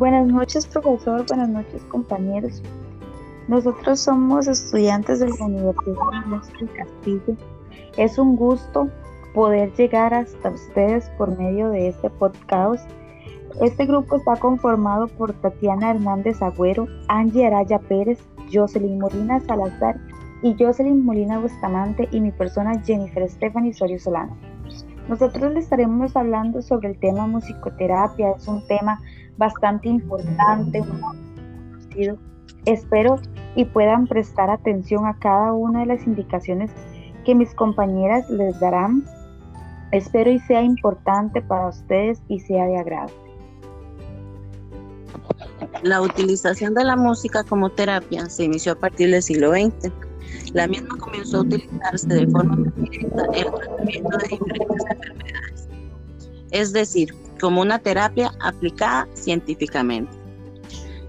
Buenas noches, profesor. Buenas noches, compañeros. Nosotros somos estudiantes de la Universidad de Castillo. Es un gusto poder llegar hasta ustedes por medio de este podcast. Este grupo está conformado por Tatiana Hernández Agüero, Angie Araya Pérez, Jocelyn Molina Salazar y Jocelyn Molina Bustamante y mi persona Jennifer Stephanie Sorio Solano. Nosotros le estaremos hablando sobre el tema musicoterapia, es un tema bastante importante, conocido. Espero y puedan prestar atención a cada una de las indicaciones que mis compañeras les darán. Espero y sea importante para ustedes y sea de agrado. La utilización de la música como terapia se inició a partir del siglo XX. La misma comenzó a utilizarse de forma directa en el tratamiento de diferentes enfermedades, es decir, como una terapia aplicada científicamente.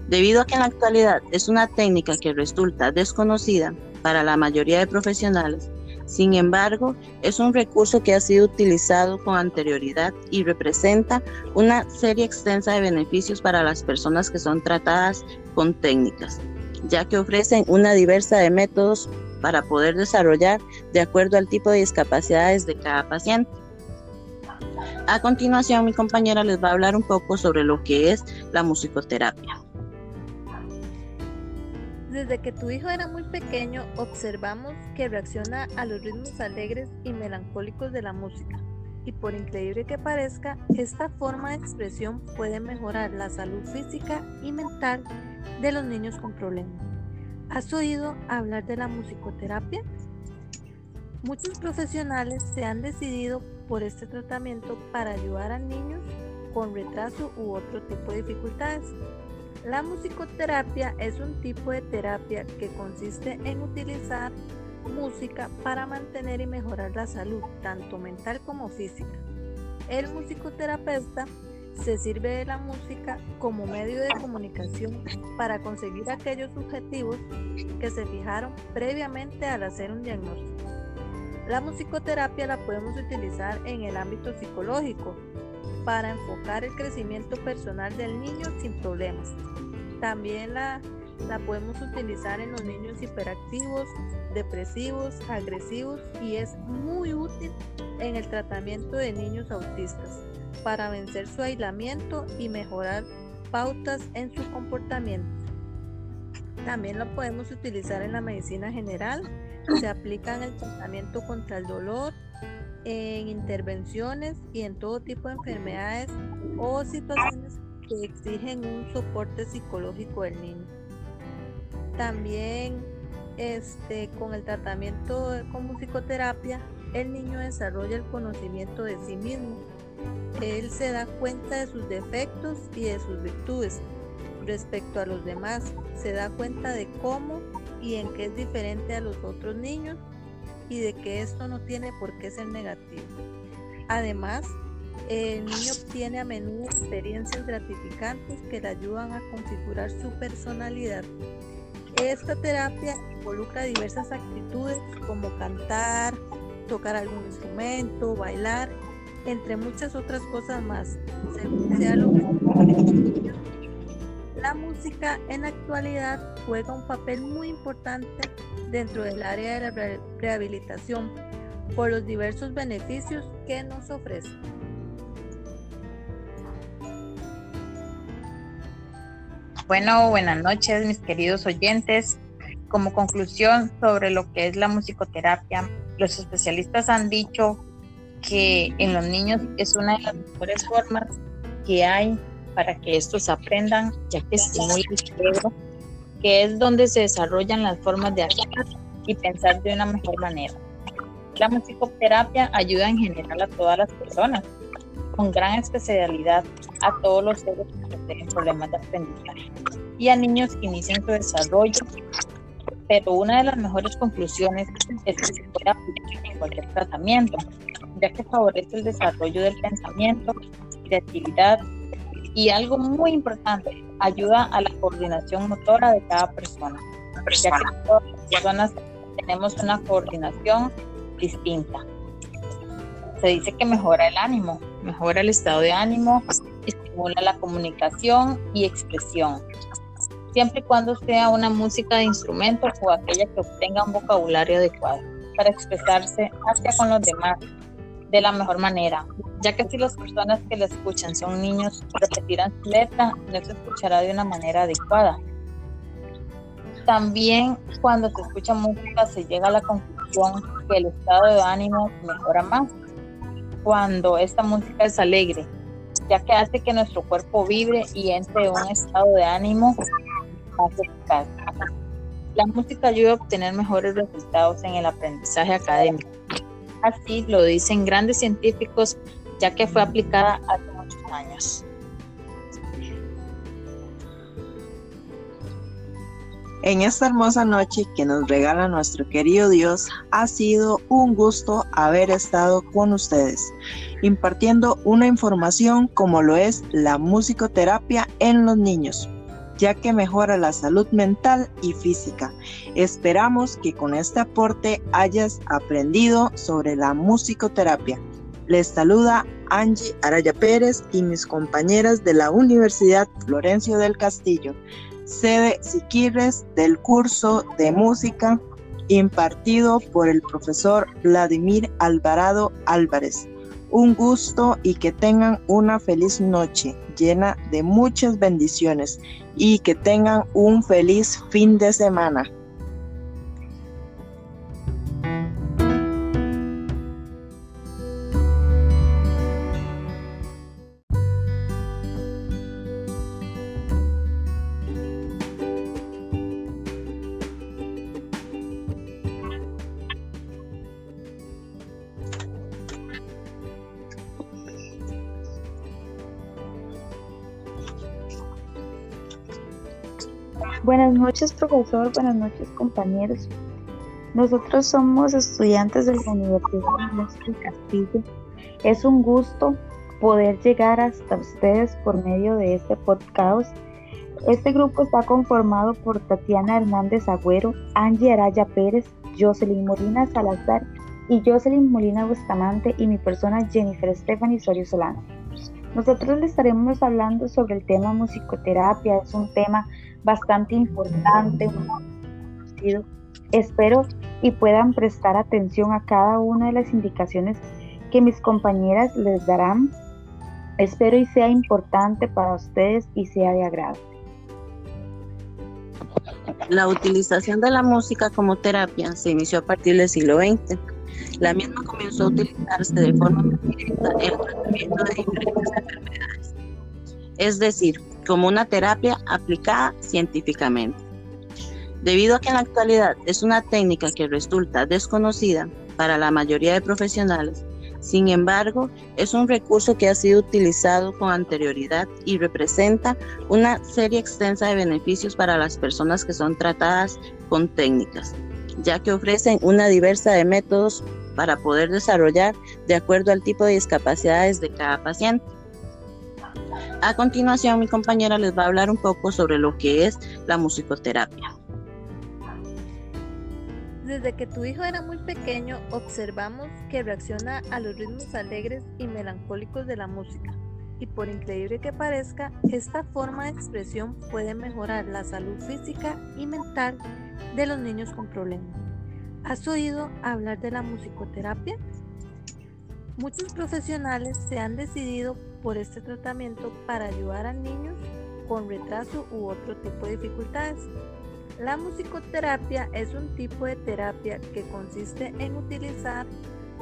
Debido a que en la actualidad es una técnica que resulta desconocida para la mayoría de profesionales, sin embargo, es un recurso que ha sido utilizado con anterioridad y representa una serie extensa de beneficios para las personas que son tratadas con técnicas, ya que ofrecen una diversa de métodos para poder desarrollar de acuerdo al tipo de discapacidades de cada paciente. A continuación, mi compañera les va a hablar un poco sobre lo que es la musicoterapia. Desde que tu hijo era muy pequeño, observamos que reacciona a los ritmos alegres y melancólicos de la música. Y por increíble que parezca, esta forma de expresión puede mejorar la salud física y mental de los niños con problemas. ¿Has oído hablar de la musicoterapia? Muchos profesionales se han decidido por este tratamiento para ayudar a niños con retraso u otro tipo de dificultades. La musicoterapia es un tipo de terapia que consiste en utilizar música para mantener y mejorar la salud, tanto mental como física. El musicoterapeuta se sirve de la música como medio de comunicación para conseguir aquellos objetivos que se fijaron previamente al hacer un diagnóstico. La musicoterapia la podemos utilizar en el ámbito psicológico para enfocar el crecimiento personal del niño sin problemas. También la, la podemos utilizar en los niños hiperactivos, depresivos, agresivos y es muy útil en el tratamiento de niños autistas para vencer su aislamiento y mejorar pautas en su comportamiento. También lo podemos utilizar en la medicina general se aplica en el tratamiento contra el dolor, en intervenciones y en todo tipo de enfermedades o situaciones que exigen un soporte psicológico del niño. También este, con el tratamiento con musicoterapia, el niño desarrolla el conocimiento de sí mismo. Él se da cuenta de sus defectos y de sus virtudes respecto a los demás. Se da cuenta de cómo y en qué es diferente a los otros niños y de que esto no tiene por qué ser negativo. Además, el niño obtiene a menudo experiencias gratificantes que le ayudan a configurar su personalidad. Esta terapia involucra diversas actitudes como cantar, tocar algún instrumento, bailar, entre muchas otras cosas más, sea lo que la música en la actualidad juega un papel muy importante dentro del área de la rehabilitación por los diversos beneficios que nos ofrece. Bueno, buenas noches mis queridos oyentes. Como conclusión sobre lo que es la musicoterapia, los especialistas han dicho que en los niños es una de las mejores formas que hay para que estos aprendan, ya que estimula el cerebro, que es donde se desarrollan las formas de actuar y pensar de una mejor manera. La musicoterapia ayuda en general a todas las personas, con gran especialidad a todos los seres que tienen problemas de aprendizaje y a niños que inician su desarrollo. Pero una de las mejores conclusiones es que se puede aplicar en cualquier tratamiento, ya que favorece el desarrollo del pensamiento, creatividad, y algo muy importante, ayuda a la coordinación motora de cada persona, ya que todas las personas tenemos una coordinación distinta. Se dice que mejora el ánimo, mejora el estado de ánimo, estimula la comunicación y expresión, siempre y cuando sea una música de instrumento o aquella que obtenga un vocabulario adecuado para expresarse hacia con los demás de la mejor manera, ya que si las personas que la escuchan son niños, repetirán su letra, no se escuchará de una manera adecuada. También cuando se escucha música se llega a la conclusión que el estado de ánimo mejora más cuando esta música es alegre, ya que hace que nuestro cuerpo vibre y entre en un estado de ánimo La música ayuda a obtener mejores resultados en el aprendizaje académico. Así lo dicen grandes científicos, ya que fue aplicada hace muchos años. En esta hermosa noche que nos regala nuestro querido Dios, ha sido un gusto haber estado con ustedes, impartiendo una información como lo es la musicoterapia en los niños, ya que mejora la salud mental y física. Esperamos que con este aporte hayas aprendido sobre la musicoterapia. Les saluda Angie Araya Pérez y mis compañeras de la Universidad Florencio del Castillo sede Siquirres del curso de música impartido por el profesor Vladimir Alvarado Álvarez. Un gusto y que tengan una feliz noche llena de muchas bendiciones y que tengan un feliz fin de semana. Buenas noches, profesor. Buenas noches, compañeros. Nosotros somos estudiantes de la Universidad de Castillo. Es un gusto poder llegar hasta ustedes por medio de este podcast. Este grupo está conformado por Tatiana Hernández Agüero, Angie Araya Pérez, Jocelyn Molina Salazar y Jocelyn Molina Bustamante y mi persona Jennifer Stephanie Sorio Solano. Nosotros le estaremos hablando sobre el tema musicoterapia, es un tema bastante importante, Espero y puedan prestar atención a cada una de las indicaciones que mis compañeras les darán. Espero y sea importante para ustedes y sea de agrado. La utilización de la música como terapia se inició a partir del siglo XX. La misma comenzó a utilizarse de forma directa en el tratamiento de diferentes enfermedades. Es decir, como una terapia aplicada científicamente. Debido a que en la actualidad es una técnica que resulta desconocida para la mayoría de profesionales, sin embargo, es un recurso que ha sido utilizado con anterioridad y representa una serie extensa de beneficios para las personas que son tratadas con técnicas, ya que ofrecen una diversa de métodos para poder desarrollar de acuerdo al tipo de discapacidades de cada paciente. A continuación, mi compañera les va a hablar un poco sobre lo que es la musicoterapia. Desde que tu hijo era muy pequeño, observamos que reacciona a los ritmos alegres y melancólicos de la música. Y por increíble que parezca, esta forma de expresión puede mejorar la salud física y mental de los niños con problemas. ¿Has oído hablar de la musicoterapia? Muchos profesionales se han decidido por este tratamiento para ayudar a niños con retraso u otro tipo de dificultades. La musicoterapia es un tipo de terapia que consiste en utilizar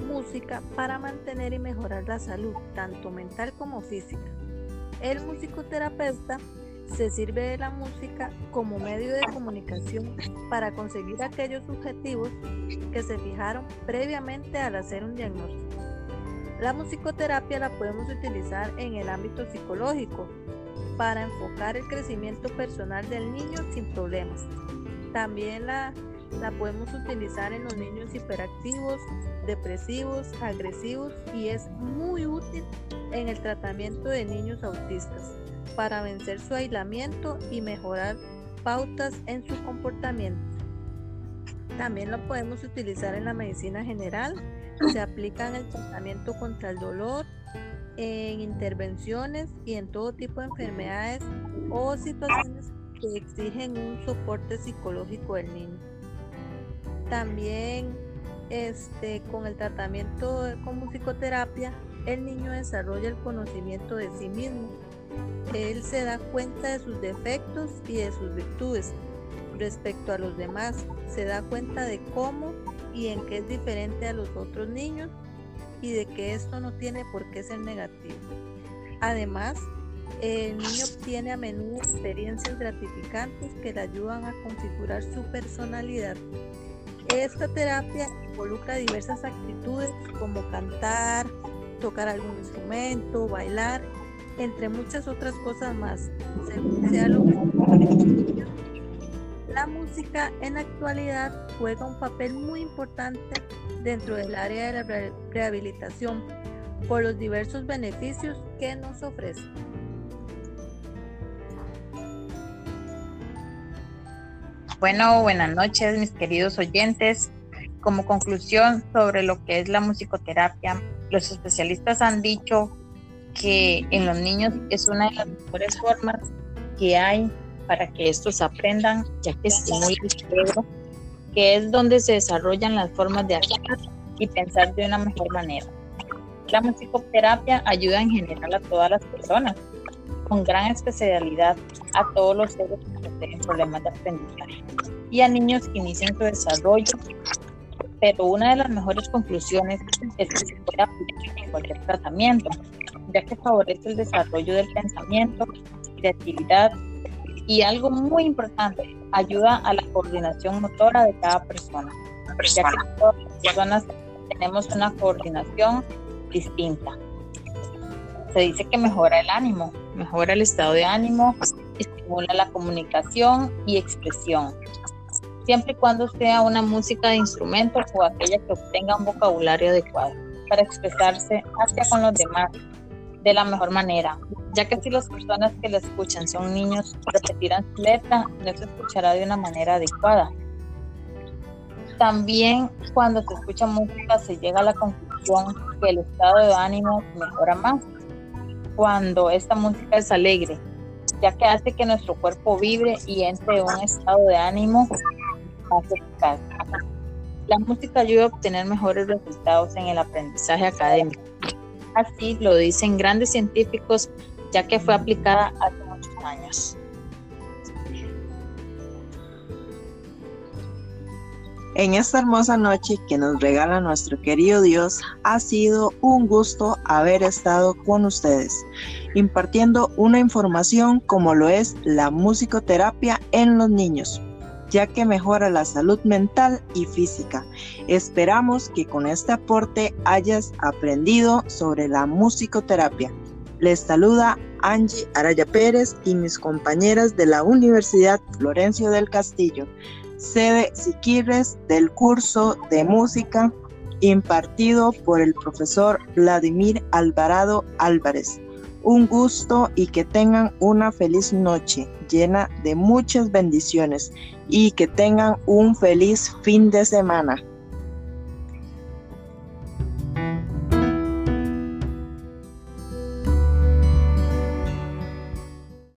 música para mantener y mejorar la salud, tanto mental como física. El musicoterapeuta se sirve de la música como medio de comunicación para conseguir aquellos objetivos que se fijaron previamente al hacer un diagnóstico. La musicoterapia la podemos utilizar en el ámbito psicológico para enfocar el crecimiento personal del niño sin problemas. También la, la podemos utilizar en los niños hiperactivos, depresivos, agresivos y es muy útil en el tratamiento de niños autistas para vencer su aislamiento y mejorar pautas en su comportamiento. También la podemos utilizar en la medicina general se aplica en el tratamiento contra el dolor, en intervenciones y en todo tipo de enfermedades o situaciones que exigen un soporte psicológico del niño. También este, con el tratamiento con musicoterapia, el niño desarrolla el conocimiento de sí mismo. Él se da cuenta de sus defectos y de sus virtudes respecto a los demás. Se da cuenta de cómo y en qué es diferente a los otros niños y de que esto no tiene por qué ser negativo. Además, el niño obtiene a menudo experiencias gratificantes que le ayudan a configurar su personalidad. Esta terapia involucra diversas actitudes como cantar, tocar algún instrumento, bailar, entre muchas otras cosas más, sea lo que la música en la actualidad juega un papel muy importante dentro del área de la rehabilitación por los diversos beneficios que nos ofrece. Bueno, buenas noches mis queridos oyentes. Como conclusión sobre lo que es la musicoterapia, los especialistas han dicho que en los niños es una de las mejores formas que hay para que estos aprendan, ya que estimula el cerebro, que es donde se desarrollan las formas de actuar y pensar de una mejor manera. La musicoterapia ayuda en general a todas las personas, con gran especialidad a todos los seres que tienen problemas de aprendizaje y a niños que inician su desarrollo. Pero una de las mejores conclusiones es que se puede aplicar en cualquier tratamiento, ya que favorece el desarrollo del pensamiento, creatividad y algo muy importante, ayuda a la coordinación motora de cada persona, ya que todas las personas tenemos una coordinación distinta. Se dice que mejora el ánimo, mejora el estado de ánimo, estimula la comunicación y expresión, siempre y cuando sea una música de instrumento o aquella que obtenga un vocabulario adecuado para expresarse hacia con los demás de la mejor manera, ya que si las personas que la escuchan son niños, repetirán su letra, no se escuchará de una manera adecuada. También cuando se escucha música se llega a la conclusión que el estado de ánimo mejora más cuando esta música es alegre, ya que hace que nuestro cuerpo vibre y entre en un estado de ánimo más eficaz. La música ayuda a obtener mejores resultados en el aprendizaje académico. Así lo dicen grandes científicos, ya que fue aplicada hace muchos años. En esta hermosa noche que nos regala nuestro querido Dios, ha sido un gusto haber estado con ustedes, impartiendo una información como lo es la musicoterapia en los niños ya que mejora la salud mental y física. Esperamos que con este aporte hayas aprendido sobre la musicoterapia. Les saluda Angie Araya Pérez y mis compañeras de la Universidad Florencio del Castillo, sede Siquirres del curso de música impartido por el profesor Vladimir Alvarado Álvarez. Un gusto y que tengan una feliz noche llena de muchas bendiciones y que tengan un feliz fin de semana.